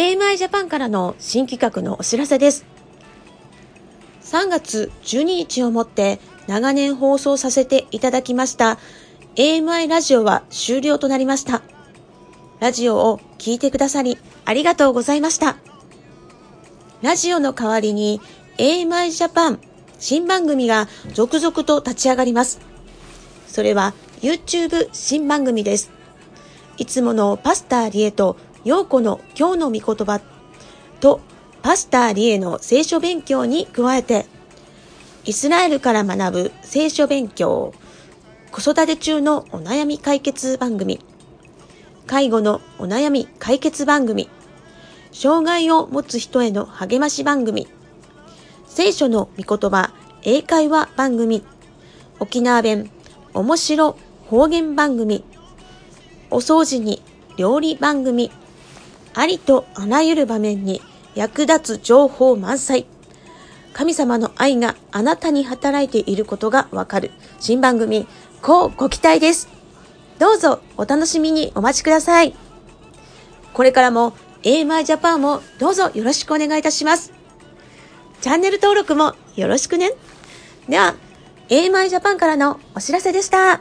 AMI ジャパンからの新企画のお知らせです。3月12日をもって長年放送させていただきました AMI ラジオは終了となりました。ラジオを聴いてくださりありがとうございました。ラジオの代わりに AMI ジャパン新番組が続々と立ち上がります。それは YouTube 新番組です。いつものパスタリエと陽子の今日の御言葉とパスタリエの聖書勉強に加えてイスラエルから学ぶ聖書勉強子育て中のお悩み解決番組介護のお悩み解決番組障害を持つ人への励まし番組聖書の御言葉英会話番組沖縄弁面白方言番組お掃除に料理番組ありとあらゆる場面に役立つ情報満載。神様の愛があなたに働いていることがわかる。新番組こうご期待です。どうぞお楽しみにお待ちください。これからも AMI ジャパンもどうぞよろしくお願いいたします。チャンネル登録もよろしくね。では AMI ジャパンからのお知らせでした。